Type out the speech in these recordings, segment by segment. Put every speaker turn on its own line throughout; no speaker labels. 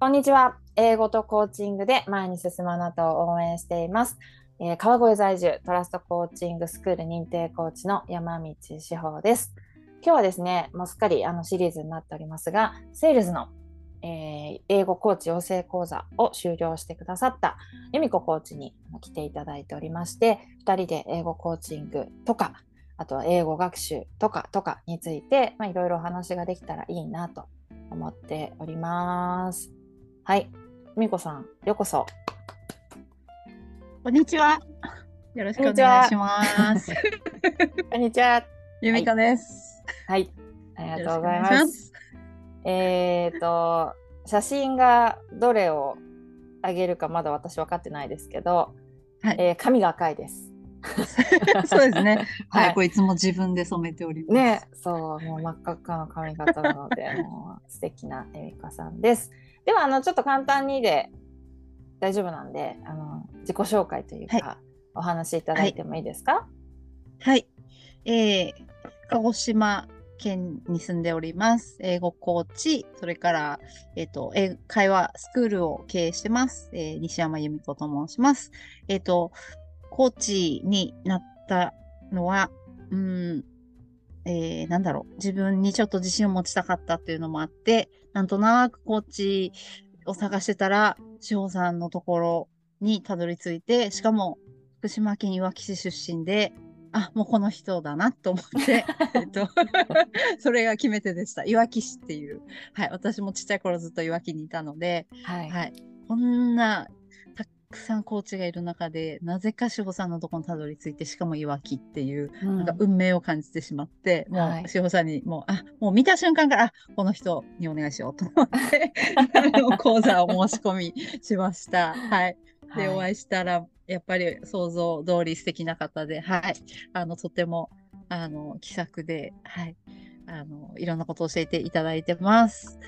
こんにちは。英語とコーチングで前に進むあなたを応援しています。えー川越在住トラストコーチングスクール認定コーチの山道志保です。今日はですね、もうすっかりあのシリーズになっておりますが、セールズの、えー英語コーチ養成講座を終了してくださった由美子コーチに来ていただいておりまして、2人で英語コーチングとか、あとは英語学習とかとかについて、まあ、いろいろお話ができたらいいなと思っております。はい。みこさん、ようこそ。
こんにちは。よろしくお願いします。
こんにちは。
ゆみかです。
はい。ありがとうございます。
す。
えっ、と、写真がどれをあげるかまだ私分かってないですけど、
はい
えー髪が赤いです。
そうですね。
は
はいい、これいつも自分で染めております。
ね、そう、もう真っ赤っかな髪型なので、もう素敵なえみかさんです。では、あの、ちょっと簡単にで大丈夫なんで、あの、自己紹介というか、
は
お話しいただいてもいいですか？
はい。えー、鹿児島県に住んでおります。英語コーチ、それから、えっ、と、英会話スクールを経営してます。えー西山由美子と申します。えっ、と、コーチになったのは、うん、えーなんだろう、自分にちょっと自信を持ちたかったっていうのもあって、なんとなくコーチを探してたら、志保さんのところにたどり着いて、しかも福島県いわき市出身で、あ、もうこの人だなと思って、えっと、それが決め手でした。いわき市っていう。はい、私もちっちゃい頃ずっといわきにいたので、
はい。
はい、こんなたくさんコーチがいる中で、なぜか志保さんのところにたどり着いて、しかもいわきっていう、
うん
なんか運命を感じてしまって、も
はいう
志保さんにもう、あ、もう見た瞬間から、あ、この人にお願いしようと思って、講座を申し込みしました。はい。で、お会いしたら、やっぱり想像通り素敵な方で、はい。あの、とても、あの、気さくで、はい。あの、いろんなことを教えていただいてます。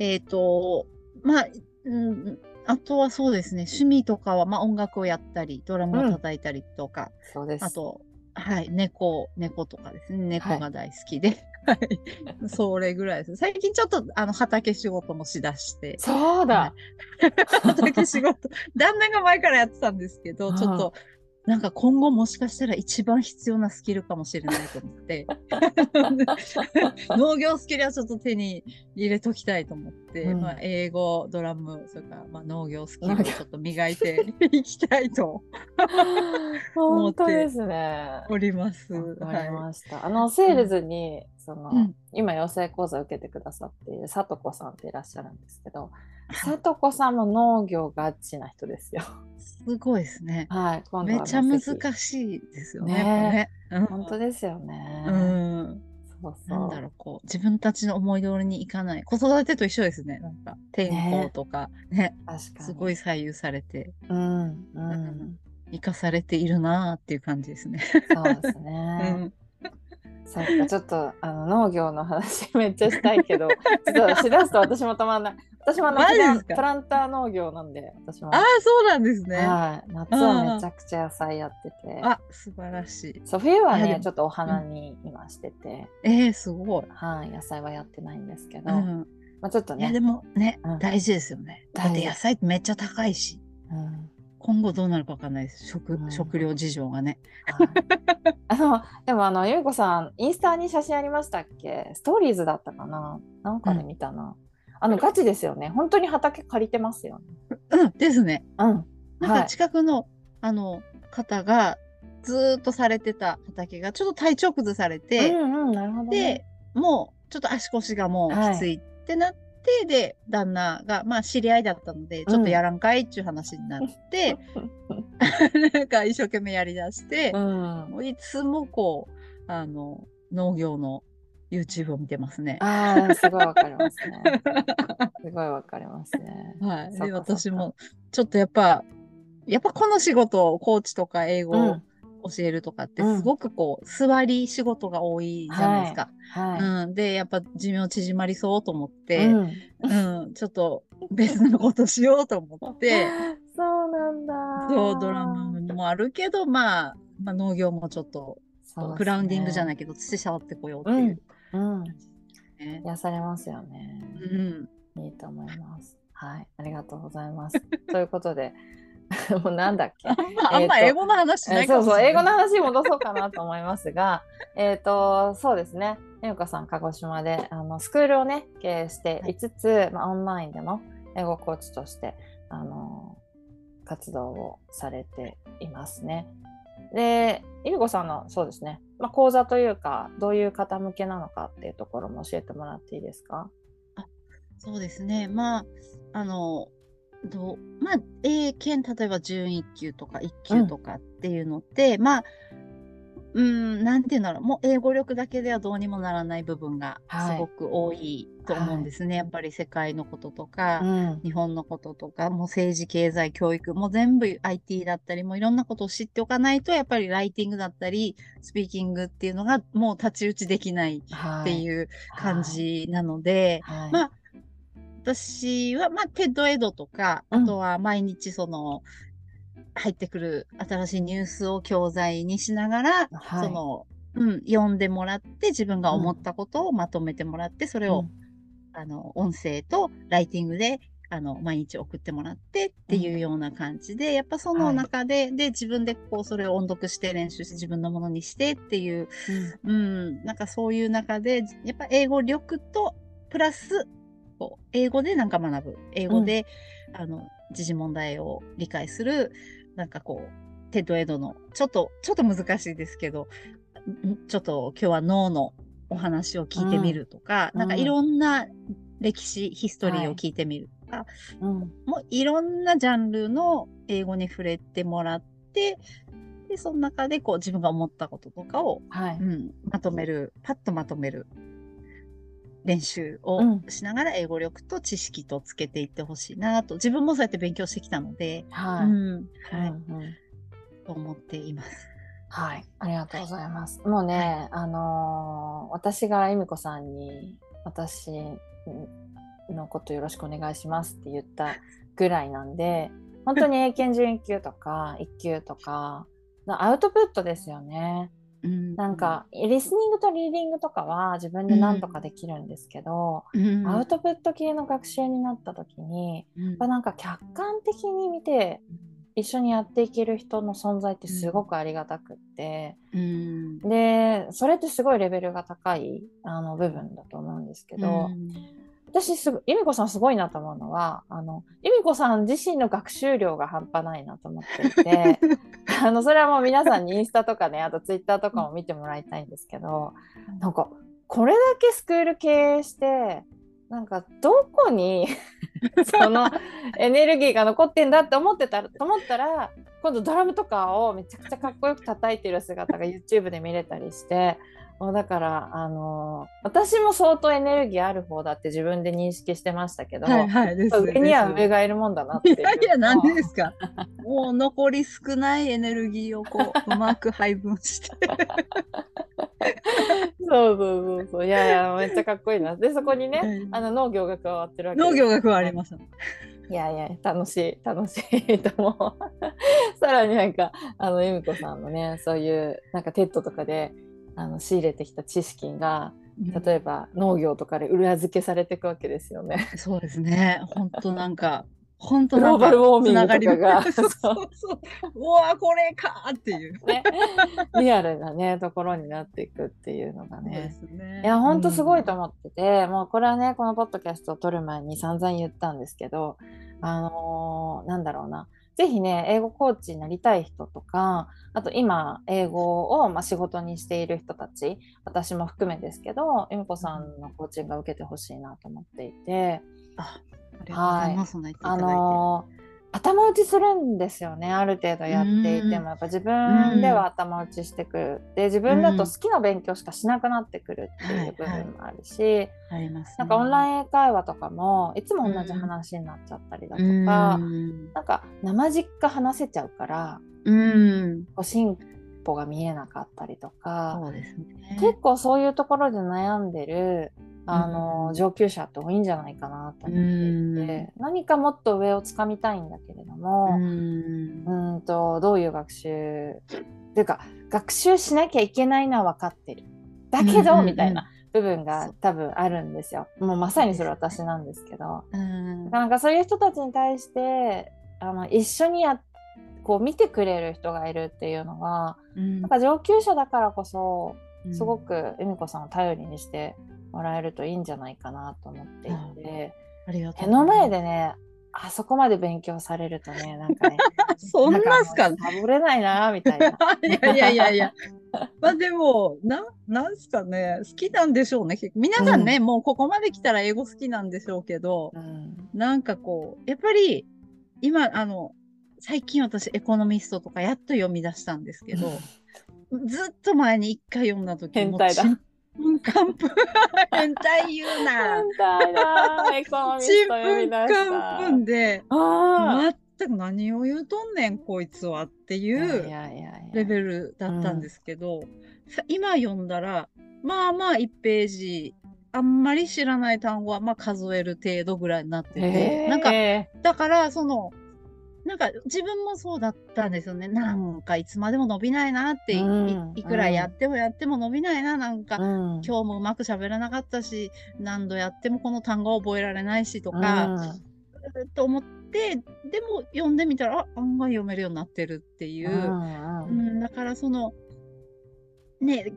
えっ、と、まあ、うん、あとはそうですね、趣味とかは、まあ、音楽をやったり、ドラムを叩いたりとか、
そうです。
あと、はい、猫、猫とかですね、猫が大好きで、はい、それぐらいです。最近ちょっと、あの、畑仕事もしだして、
そうだ。
畑仕事、旦那が前からやってたんですけど、
うん
ちょっと、なんか今後もしかしたら一番必要なスキルかもしれないと思って、農業スキルはちょっと手に入れときたいと思って、
うん
まあ、英語、ドラム、それからまあ農業スキルをちょっと磨いていきたいと思って
本当ですね。
おります。
わかり
はい
ました。あのセールズに、その、
うん
今養成講座を受けてくださっているさとこさんっていらっしゃるんですけど、
はい
さとこさんも農業ガチな人ですよ。
すごいですね。
はい、
めちゃ難しいですよね。
ね
ね
本当ですよね。
うん。うん
そうそう。
なんだろう、こう、自分たちの思い通りにいかない。子育てと一緒ですね。なんか、天候とか、ね、
確かに。
すごい左右されて、
うん、うん。
生かされているなーっていう感じですね。
そうです
う
ね。
ん。
そうか、ちょっとあの農業の話 めっちゃしたいけど、ちょっとしだすと私も止まんない。私もあのプランター農業なんで、私も。
ああ、そうなんですね。
はい、夏はめちゃくちゃ野菜やってて、
あ、素晴らしい。
そう冬はねちょっとお花に今してて、
えー、すごい。
はい、野菜はやってないんですけど、
うん。
まあちょっと
いや、
ね
で、もね
うん、
大事ですよね。だって野菜ってめっちゃ高いし、
うん
今後どうなるかわかんないです。食
う、ん
食料事情がね。
はいあのでもあのゆうこさんインスタに写真ありましたっけ？ストーリーズだったかな？なんかで見たな。あのガチですよね。本当に畑借りてますよね。
うん、ですね。
うん。
なんか
はい。
近くの、あの、方が、ずーっとされてた畑が、ちょっと体調崩されて、
うんうんなるほど、ね。
で、もう、ちょっと足腰がもうきついってなって、で、旦那が、まあ、知り合いだったので、ちょっとやらんかいっていう話になって、なんか一生懸命やりだして
う、ん。
もういつもこう、あの、農業の YouTube を見てますね。
ああすごいわかりますね。すごいわかりますね。
はい。で、私も、ちょっとやっぱ、やっぱこの仕事、コーチとか英語
うん
教えるとかって、
うん
すごくこう、座り仕事が多いじゃないですか。
はい。
うん。で、やっぱ寿命縮まりそうと思っ
う
て、
ん
うん、ちょっと別のことしようと思って、
そうなんだ。
そう、ドラムもあるけど、まあ、まあ、農業もちょっと、
ね
グラウンディングじゃないけど、土触ってこようっていう
うん。
ね。
癒されますよね。
うん。
いいと思います。はい、ありがとうございます。ということで、もうなんだっけ。
あんま英語の話しないか
えーそうそう、
もしれない
英語の話に戻そうかなと思いますが、えっと、そうですね。ゆうかさん、鹿児島で、あの、スクールをね、経営して
はい
いつつ、まあ、オンラインでの英語コーチとして、あの、活動をされていますね。で、ゆうこさんの、そうですね、まあ、講座というか、どういう方向けなのかっていうところも教えてもらっていいですか？
そうですね。まあ、あの、どう、まあ、英検、例えば準1級とか1級とかっていうのって、まあ、うーん、なんていうんだろう、もう英語力だけではどうにもならない部分が
はい。
すごく多いと思うんですね。やっぱり世界のこととか、
うん。
日本のこととか、もう政治、経済、教育、もう全部 IT だったり、もういろんなことを知っておかないと、やっぱりライティングだったり、スピーキングっていうのがもう太刀打ちできない
は
ってい。う感じなので、
はい。
まあ、私は、まあ、テッドエドとか、
うん。
あとは毎日その、入ってくる新しいニュースを教材にしながら、
はい。
その、うん、読んでもらって、自分が思ったことをまとめてもらって、それを、
うん。
あの、音声とライティングで、あの、毎日送ってもらってっていうような感じで、やっぱその中で、で、自分でこう、それを音読して練習して自分のものにしてっていう、うん、なんかそういう中で、やっぱ英語力と、プラス、英語でなんか学ぶ。英語で、あの、時事問題を理解する、なんかこう、テッドエドの、ちょっと、ちょっと難しいですけど、んちょっと今日は脳のお話を聞いてみるとか、
うん
なんかいろんな歴史、ヒストリーを聞いてみるとか、
うん
もういろんなジャンルの英語に触れてもらって、で、その中でこう自分が思ったこととかを、
はい。
うん、まとめる、パッとまとめる練習を
うん
しながら英語力と知識とつけていってほしいなと、自分もそうやって勉強してきたので、
はい。
うん、はい、
うんうん
と思っています。
はい、ありがとうございます。もうね、あのー私が恵美子さんに私のことよろしくお願いしますって言ったぐらいなんで、本当に英検準1級とか1級とかのアウトプットですよね。
うん。
なんか、リスニングとリーディングとかは自分で何とかできるんですけど、
うん、
アウトプット系の学習になった時に、
うん。
やっぱなんか客観的に見て一緒にやっていける人の存在ってすごくありがたくって、
うん。
でそれってすごいレベルが高いあの部分だと思うんですけど、私すご由美子さんすごいなと思うのはあの由美子さん自身の学習量が半端ないなと思っていて あのそれはもう皆さんにインスタとかねあとツイッターとかも見てもらいたいんですけどなんかこれだけスクール経営してなんかどこに そのエネルギーが残ってんだって思ってたらと思ったら今度ドラムとかをめちゃくちゃかっこよく叩いてる姿が YouTube で見れたりしてもうだからあの私も相当エネルギーある方だって自分で認識してましたけど、
はいはいです。
上には上がいるもんだなってい
やいや、なんでですか？もう残り少ないエネルギーをこう、うまく配分して。
そうそうそうそういやいやめっちゃかっこいいなでそこにねあの農業が加わってるわけ
農業が加わりました。
いやいや楽しい楽しいと思う さらになんかあの由美子さんのねそういうなんか TED とかであの仕入れてきた知識が例えば農業とかで裏付けされていくわけですよね。
そうですね。本当なんか、本当
グローバルウォーミングとかが
そうそうそう。うわこれかっていう。
ね、リアルなねところになっていくっていうのがね。
すね。
いや本当すごいと
思
思ってて、もうこれはねこのポッドキャストを撮る前に散々言ったんですけどあのーなんだろうなぜひね英語コーチになりたい人とかあと今英語をまあ仕事にしている人たち私も含めですけど由美子さんのコーチングを受けてほしいなと思っていて
あありがとうございます。そんな言っていた
あ。のー頭打ちするんですよねある程度やっていて
うん
もやっぱ自分では頭打ちしてくるで自分だと好きな勉強しかしなくなってくるっていう部分もあるし。なんかオンラ
イ
イン英会話とかもいつも同じ話になっちゃったりだと
ン
か、
うん。
なんか生実家話せちゃうから
うん。
こう進歩が見えなかったりとか、
ね。
結構そういうところで悩んでるあの、
うん
上級者って多いんじゃないかなと思っていて、何かもっと上をつかみたいんだけれども、
うん。
うんとどういう学習っていうか学習しなきゃいけないのは分かってる。だけど、
うんうんうん。
みたいな部分が多分あるんですよ。もうまさにそれ私なんですけど。
うん。
なんかそういう人たちに対してあの一緒にやこう見てくれる人がいるっていうのが
うん。
なんか上級者だからこそ
うん。
すごく恵美子さんを頼りにしてもらえるといいんじゃないかなと思っていて、
う
手の前でねあそこまで勉強されるとねなんかね
そんなんすか
サボれないなみたいな。
いやいやいやいや。まあでも、な、なんすかね、好きなんでしょうね。皆さんね、もうここまで来たら英語好きなんでしょうけど、
うん。
なんかこう、やっぱり、今、あの、最近私、エコノミストとかやっと読み出したんですけど、ずっと前に一回読んだ時
変態だ
もうちんぷんかんぷん。変態言うな。
変態だエコノミ
ち
ス
んぷん
ト読み出した。
かんぷんで、
あ
全く何を言うとんねん、こいつはって
ーい
いう。レベルだったんですけど、さ今読んだらまあまあ1ページあんまり知らない単語はまあ数える程度ぐらいになってて、なんかだからそのなんか自分もそうだったんですよね。なんかいつまでも伸びないなってい,い、
うん
いくらやってもやっても伸びないななんか、
うん、
今日もうまく喋らなかったし何度やってもこの単語は覚えられないしとか、と思ってでも読んでみたらあ案外読めるようになってるっていう。
うん
うん、だからそのね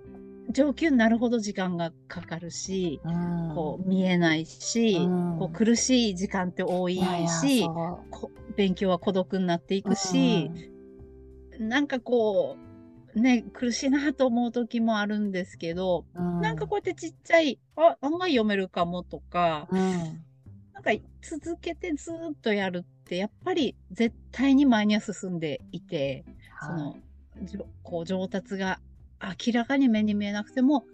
上級になるほど時間がかかるし、
うん。
こう見えないし、
うん。
こう苦しい時間って多いしこ勉強は孤独になっていうくし、なんかこうね苦しいなと思う時もあるんですけど、
うん。
なんかこうやってちっちゃいあ案外読めるかもとか、
うん。
なんか続けてずっとやるってやっぱり絶対に前には進んでいて。その、じょこう上達が明らかに目に見えなくても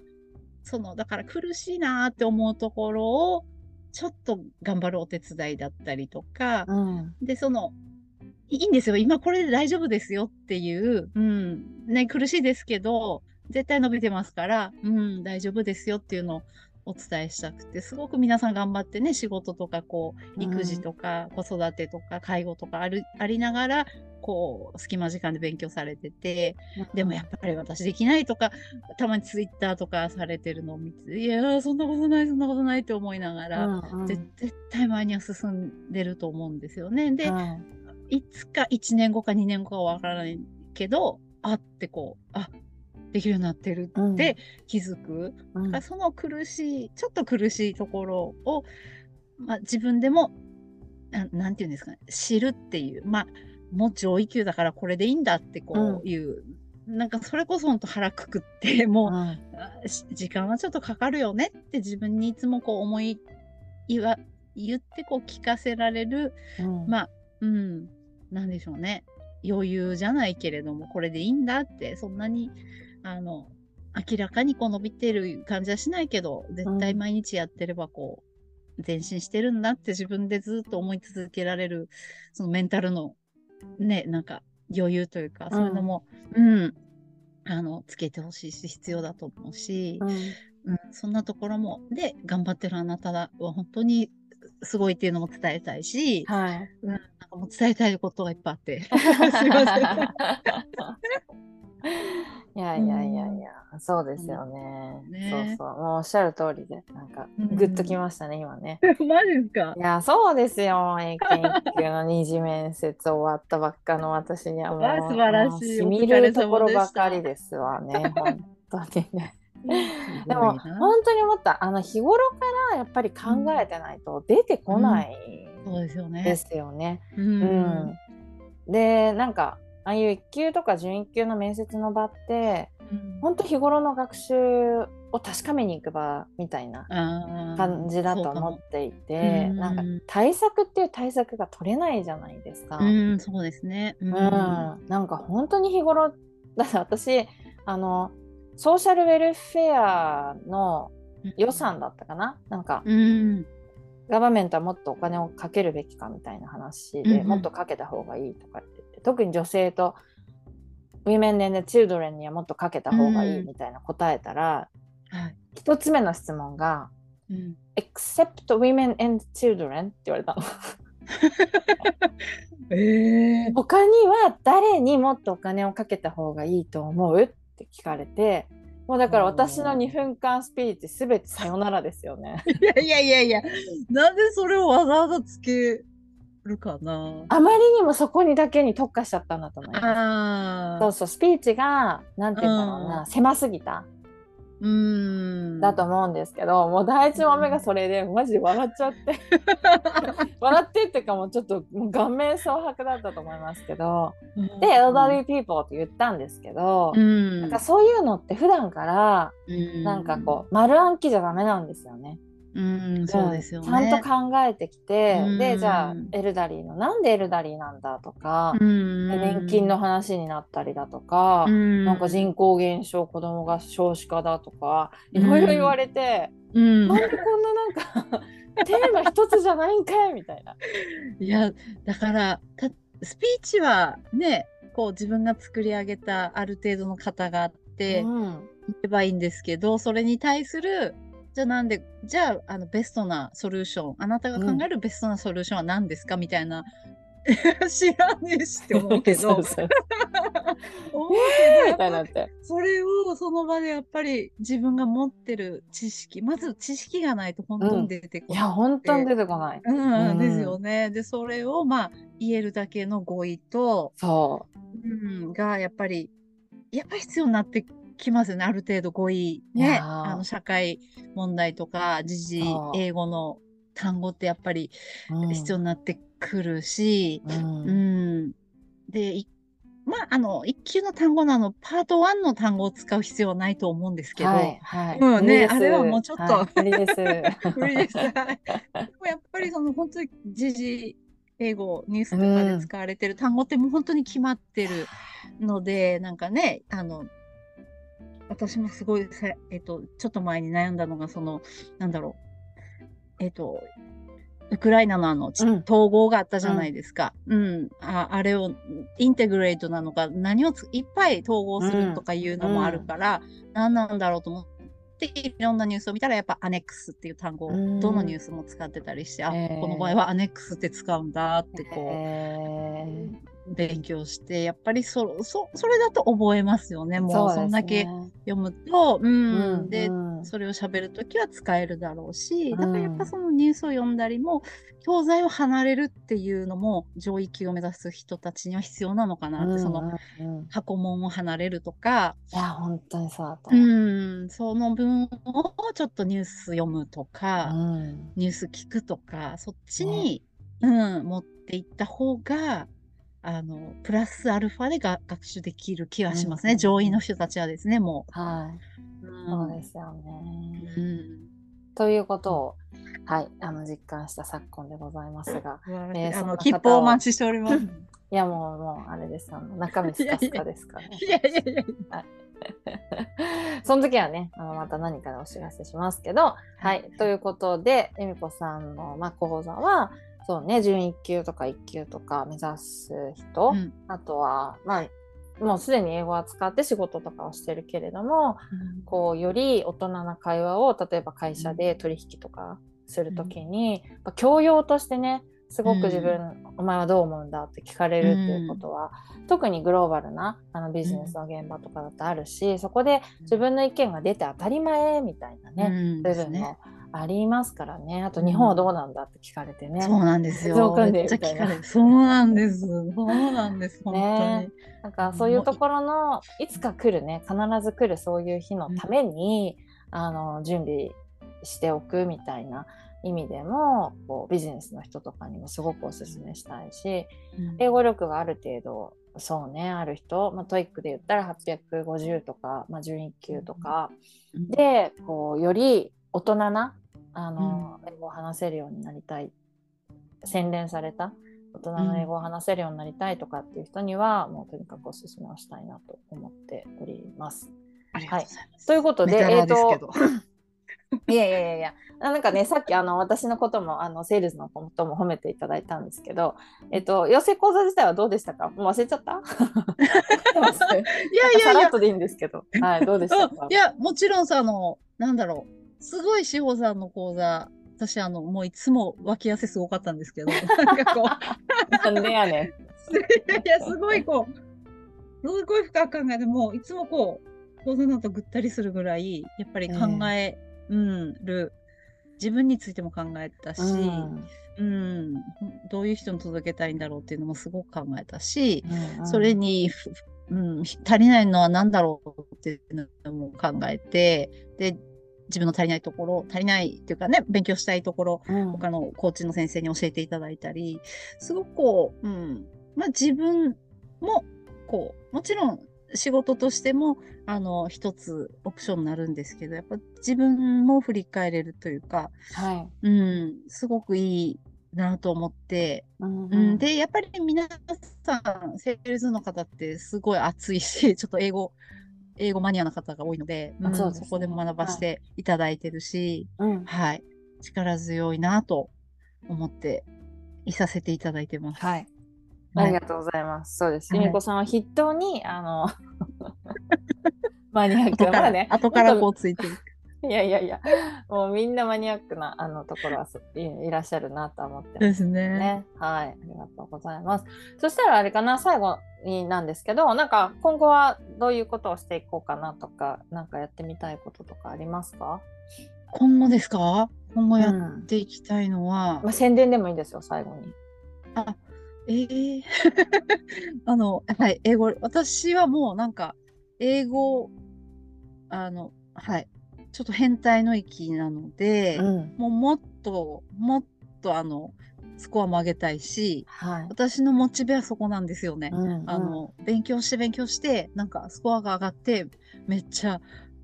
そのだから苦しいなーって思うところをちょっと頑張るお手伝いだったりとか、
うん。
でそのいいんですよ。今これで大丈夫ですよっていう、うん。ね、苦しいですけど絶対伸びてますから、うん、大丈夫ですよっていうのをお伝えしたくてすごく皆さん頑張ってね仕事とかこう育児とか子育てとか介護とかあるありながらこう隙間時間で勉強されててでもやっぱり私できないとかたまにツイッターとかされてるのを見ていやーそんなことないそんなことないって思いながら、
うん
ぜ絶対前には進んでると思うんですよね。で、
うん。
いつか1年後か2年後かはわからないけどあってこうあできるようになってるって気づく、
うん。
だからその苦しいちょっと苦しいところを、まあ、自分でもななんていうんですかね知るっていうまあもう上位級だからこれでいいんだってこういう、なんかそれこそほんと腹くくってもう、
うん
時間はちょっとかかるよねって自分にいつもこう思い言わ言ってこう聞かせられる
うん。
まあうん。なんでしょうね。余裕じゃないけれどもこれでいいんだってそんなにあの明らかにこう伸びてる感じはしないけど絶対
うん。
毎日やってればこう前進してるんだって自分でずっと思い続けられるそのメンタルのねなんか余裕というかそういうのも、うん。あのつけてほしいし必要だと思うし、
うん。
うん、そんなところもで頑張ってるあなたは本当にすごいっていうのも伝えたいし、
はい。
うん、なんかもう伝えたいことがいっぱいあって。すいません。
いやいやいやいや、そうですよね。
ね
そうそう、もうおっしゃる通りで、なんか
うん
グッときましたね、今ね。
マジですか？
いや、そうですよ。英検一級の二次面接終わったばっかの私にはもう、
素晴らしい
しみるところばかりですわね、本当にね。でも、本当に思った、あの日頃からやっぱり考えてないと出てこない
そうですよね。
ですよね。
う
うんん。で、なんか、ああいう一級とか準一級の面接の場って、
うん。
本当日頃の学習を確かめに行く場みたいな感じだと思っていて、
うん
なんか対策っていう対策が取れないじゃないですか。
そうん、そうですね。う
うん。なんか本当に日頃だって私あのソーシャルウェルフェアの予算だったかな？なんか
うん。
ガバメントはもっとお金をかけるべきかみたいな話で、
うんうん。
もっとかけた方がいいとかって特に女性とウィメンでチルドレンにはもっとかけた方がいいみたいな答えたら、
はい。
一つ目の質問が
うん。
except women and children って言われたの。
ええ。
他には誰にもっとお金をかけた方がいいと思うって聞かれてもうだから私の2分間スピーチすべてさよならですよね。
いやいやいやいや、なんでそれをわざわざつけるかな。
あまりにもそこにだけに特化しちゃったんだと思います。
あ
そうそう、スピーチが、なんて言うんだろうな、
うん
狭すぎた。
うーん。
だと思うんですけど、もう第一問目がそれで、マジで笑っちゃって。笑ってっていうかもうちょっと顔面蒼白だったと思いますけど、で、 elderly people って言ったんですけど、
うん。
なんかそういうのって普段から、
うん
なんかこう、丸暗記じゃダメなんですよね。
うん、そうですよね。
ちゃんと考えてきて、
うん。
で、じゃあ、 elderly の、なんで elderly なんだとか、
うん。
で年金の話になったりだとか、
うん。
なんか人口減少、子供が少子化だとか、い
うん。
ろいろ言われて、
うん。
なんでこんななんか テーマ一つじゃないんかいみたいな。
いや、だから、たスピーチはね、こう自分が作り上げたある程度の型があって、
うん。
言えばいいんですけど、それに対する、じゃあなんで、じゃあ、あの、ベストなソリューション、あなたが考えるベストなソリューションは何ですかみたいな、知らねえしって思うけど、
そ
れをその場でやっぱり自分が持ってる知識、まず知識がないと本当に出てこない。
いや、本当に出てこない。
うん、
うん
ですよね。で、それをまあ言えるだけの語彙と、
そ
うん、がやっぱり、やっぱり必要になってきますよね。ある程度語彙。
い
ね。あの社会問題とか、時事英語の単語ってやっぱり
う。うん
必要になってくるし、
うん
うん。で、いまあ、あの、一級の単語のあの、パート1の単語を使う必要はないと思うんですけど、
はい、はい。
うんねあれはもうちょっと
はい無理です。
無理です。やっぱりその本当に時事英語ニュースとかで使われてる単語ってもう本当に決まってるので、なんかねあの私もすごいさ、えっと、ちょっと前に悩んだのがそのなんだろう。えっとウクライナのあの、ち
うん。
統合があったじゃないですか。うん。ああれを、インテグレートなのか、何をついっぱい統合するとかいうのもあるから、何なんだろうと思って、いろんなニュースを見たら、やっぱアネックスっていう単語を
うん。
どのニュースも使ってたりして、あ、この場合はアネックスって使うんだってこ
え
う、勉強して、やっぱりそ、そ、それだと覚えますよね。もう、そんだけ読むと、うん。で、それを喋るときは使えるだろうし、だからやっぱそのニュースを読んだりも、教材を離れるっていうのも上位級を目指す人たちには必要なのかなって、その
うんうん
過去問を離れるとか、
いや本当にそうだと
う。ん、その分をちょっとニュース読むとか、
うん。
ニュース聞くとか、そっちに、うん、持っていった方が、あの、プラスアルファでが学習できる気はしますね。
うん
上位の人たちはですね、も
はい、
う。
そうですよね、
うん。
ということをはいあの実感した昨今でございますが
うん
えーそ
の、切符をお待ちしております。
いやもうもうあれですあの中身スカスカですからね
いやいやいや。
その時はね、あのまた何かでお知らせしますけど、はい。ということで、えみこさんの、まあ、講座は、そうね、準1級とか1級とか目指す人、
うん。
あとは、まあ、もうすでに英語を使って仕事とかをしてるけれども、こう、より大人な会話を、例えば会社で取引とかするときに、やっぱ教養としてね、すごく自分、お前はどう思うんだって聞かれるっていうことは、特にグローバルなあのビジネスの現場とかだとあるし、そこで自分の意見が出て当たり前みたいなね、
うん
部分もありますからね。あと日本はどうなんだって聞かれてね。
そうなんですよ。
そうな
聞かれる。そうなんです。そうなんです。本当に。
ねなんかそういうところのいつか来るね必ず来るそういう日のために、あの準備しておくみたいな意味でもこうビジネスの人とかにもすごくおすすめしたいし英語力がある程度そうねある人、まあ、 TOEIC で言ったら850とか、まあ、1級とか、
うん、
でこうより大人なあの、英語を話せるようになりたい。洗練された大人の英語を話せるようになりたいとかっていう人には、もうとにかくおすすめをしたいなと思っております。
ありがとうございます。
ということで、えっ、
ラですけど。
と、いやいやいやいや、なんかね、さっきあの私のことも、あのセールスのことも褒めていただいたんですけど、えっ、と、養成講座自体はどうでしたか？もう忘れちゃった？
いやい
さ
やいや。
らっ。とでいいんですけど、はい、どうでしたか？
うんいや、もちろんさ、あの、なんだろう。すごい志保さんの講座、私、あの、もういつも脇汗すごかったんですけど、なんかこう、
なんでやねん。
いやいや、すごいこう、すごい深く考えて、もういつもこう、こうなるとぐったりするぐらいやっぱり考え、うんる。自分についても考えたし、
うん。
うん、どういう人に届けたいんだろうっていうのもすごく考えたし、
うん。
それに、ふうん、足りないのは何だろうっていうのも考えてで自分の足りないところ足りないっていうかね勉強したいところ
うん。
他のコーチの先生に教えていただいたりすごくこう、うんまあ、自分もこうもちろん仕事としてもあの一つオプションになるんですけどやっぱ自分も振り返れるというか、
はい。
うん、すごくいいなと思って、
うん
うん、でやっぱり皆さんセールスの方ってすごい熱いし ちょっと英語英語マニアな方が多いので,、うん
そね。
そこでも学ばせていただいてるし、
うん。
はい、力強いなと思っていさせていただいてます。
はい。
はい。
ありがとうございます。そうです。
はい。
由美子さんは筆頭に、あの、マニアックな、ね、
後からこうついてる。
と いやいやいや、もうみんなマニアックなあのところはすいいらっしゃるなと思ってます
ですね。
ね。はい、ありがとうございます。そしたらあれかな、最後になんですけど、なんか今後はどういうことをしていこうかなとか、なんかやってみたいこととかありますか？
今後ですか？今後やっ
うん
ていきたいのは、
まあ、宣伝でもいいですよ、最後に。
あ、えー あの、はい、英語、私はもうなんか、英語、あの、はい、ちょっと変態の域なので、
うん。
もうもっと、もっとあの、スコアも上げたいし、
はい。
私のモチベはそこなんですよね。
うん
あ、の、勉強して勉強して、なんかスコアが上がって、めっちゃ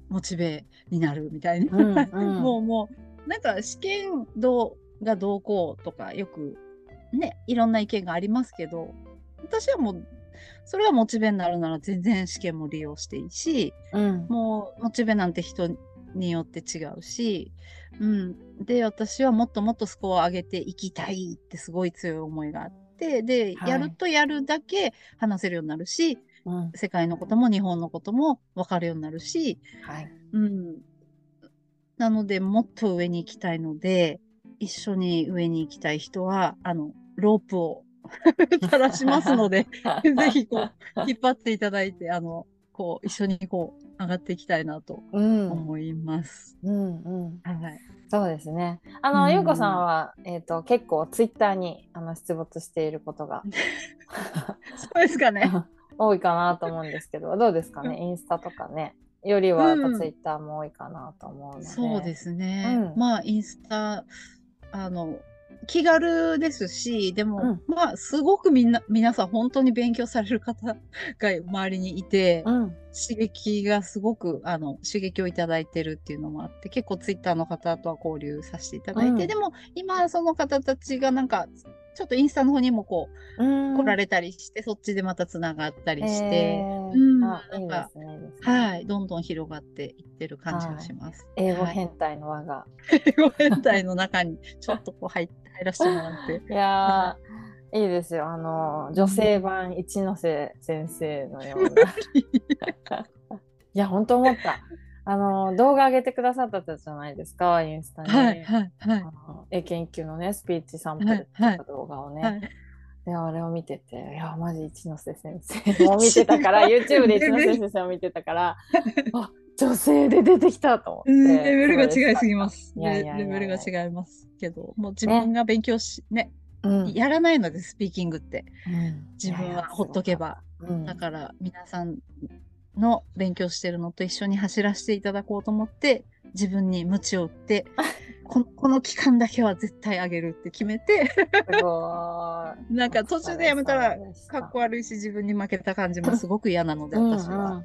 モチベになるみたいな。
うんうん
もうもう、なんか試験どうがどうこうとか、よくね、いろんな意見がありますけど、私はもう、それがモチベになるなら全然試験も利用していいし、
うん、
もうモチベなんて人によって違うし、うん。で、私はもっともっとスコアを上げていきたいってすごい強い思いがあって、で、
はい
やるとやるだけ話せるようになるし、
うん、
世界のことも日本のことも分かるようになるし、
はい。
うん。なので、もっと上に行きたいので、一緒に上に行きたい人は、あの、ロープを 垂らしますので、ぜひこう、引っ張っていただいて、あの、こう、一緒にこう、上がっていきたいなと
うん、
思います。
うん、うん。
はい。
そうですね。あの、
うん
ゆうこさんは、えっ、と、結構ツイッターに、あの、出没していることが
そうですかね。
多いかなと思うんですけど、どうですかね、インスタとかね。よりはやっぱ
うん
ツイッターも多いかなと思うので。
そうですね。
うん
まあ、インスタ、あの、気軽ですし、でも、
うん。
まあ、すごくみんな、皆さん本当に勉強される方が周りにいて、
うん。
刺激がすごく、あの、刺激をいただいてるっていうのもあって、結構ツイッターの方とは交流させていただいて、
うん。
でも、今、その方たちがなんか、ちょっとインスタの方にもこう、
うん、
来られたりして、そっちでまたつながったりして、かはい、どんどん広がっていってる感じがします。
英語
はい。
変態の輪が。
英語変態の中にちょっとこう入入らせてもらって。
いやー、いいですよ。あの、女性版一ノ瀬先生のような。いや、本当思った。あの、動画上げてくださったじゃないですか、インスタに。
はいはいはい
あの英研究のね、スピーチサンプルって
はい
いう動画をね。
はい。
で、あれを見てて、いや、マジ一ノ瀬先生も見てたから、YouTube で一ノ瀬先生を見てたから、あ女性で出てきたと思って。
うんレベルが違いすぎます。レレベルが違いますけど、もう自分が勉強し、ね、
うん。
やらないので、スピーキングって。
うん
自分はほっとけば。
うん
だから皆さんの勉強してるのと一緒に走らせていただこうと思って、自分に鞭を打って、このこの期間だけは絶対あげるって決めて。なんか途中でやめたらかっこ悪いし自分に負けた感じもすごく嫌なので、
うん
私は。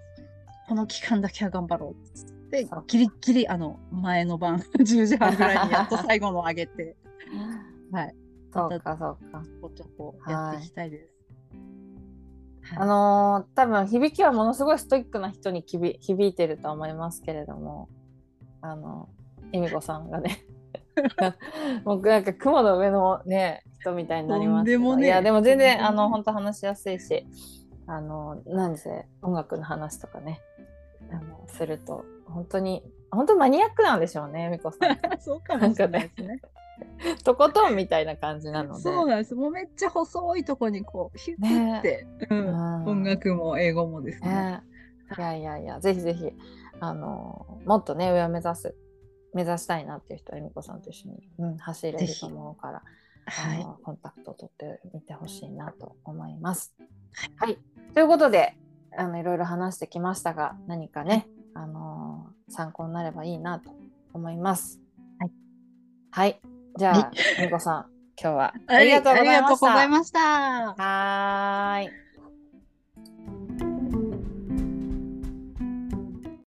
この期間だけは頑張ろうっつってギリギリあの前の晩 10時半ぐらいにやっと最後の上げて、はい、
そうか、そうか。
ちょこちょこやっていきたいです。はい。
あのー多分響きはものすごいストイックな人にきび響いてるとは思いますけれども、あの、恵美子さんがね、僕なんか雲の上のね、人みたいになります
ねえ。
いや、でも全然、あの、本当話しやすいし、あの、なんせ音楽の話とかね、すると、本当に、本当マニアックなんでしょうね、恵美子さん。
そうかもしれないですね。
とことんみたいな感じなので。
そうなんです。もうめっちゃ細いとこにこう、ヒュッて、うん
うん
音楽も英語もですね。
ねいやいやいや、ぜひぜひ、あのもっとね、上を目指す、目指したいなっていう人は、恵美子さんと一緒に、うん、走れると思うから、
はい。
コンタクトを取ってみてほしいなと思います。はい、ということであのいろいろ話してきましたが何かね、あの参考になればいいなと思います。
はい、
はい、じゃあ
は
みこさん今日はあ
はい
りがとうございました。
ありがとうございました。
はーい。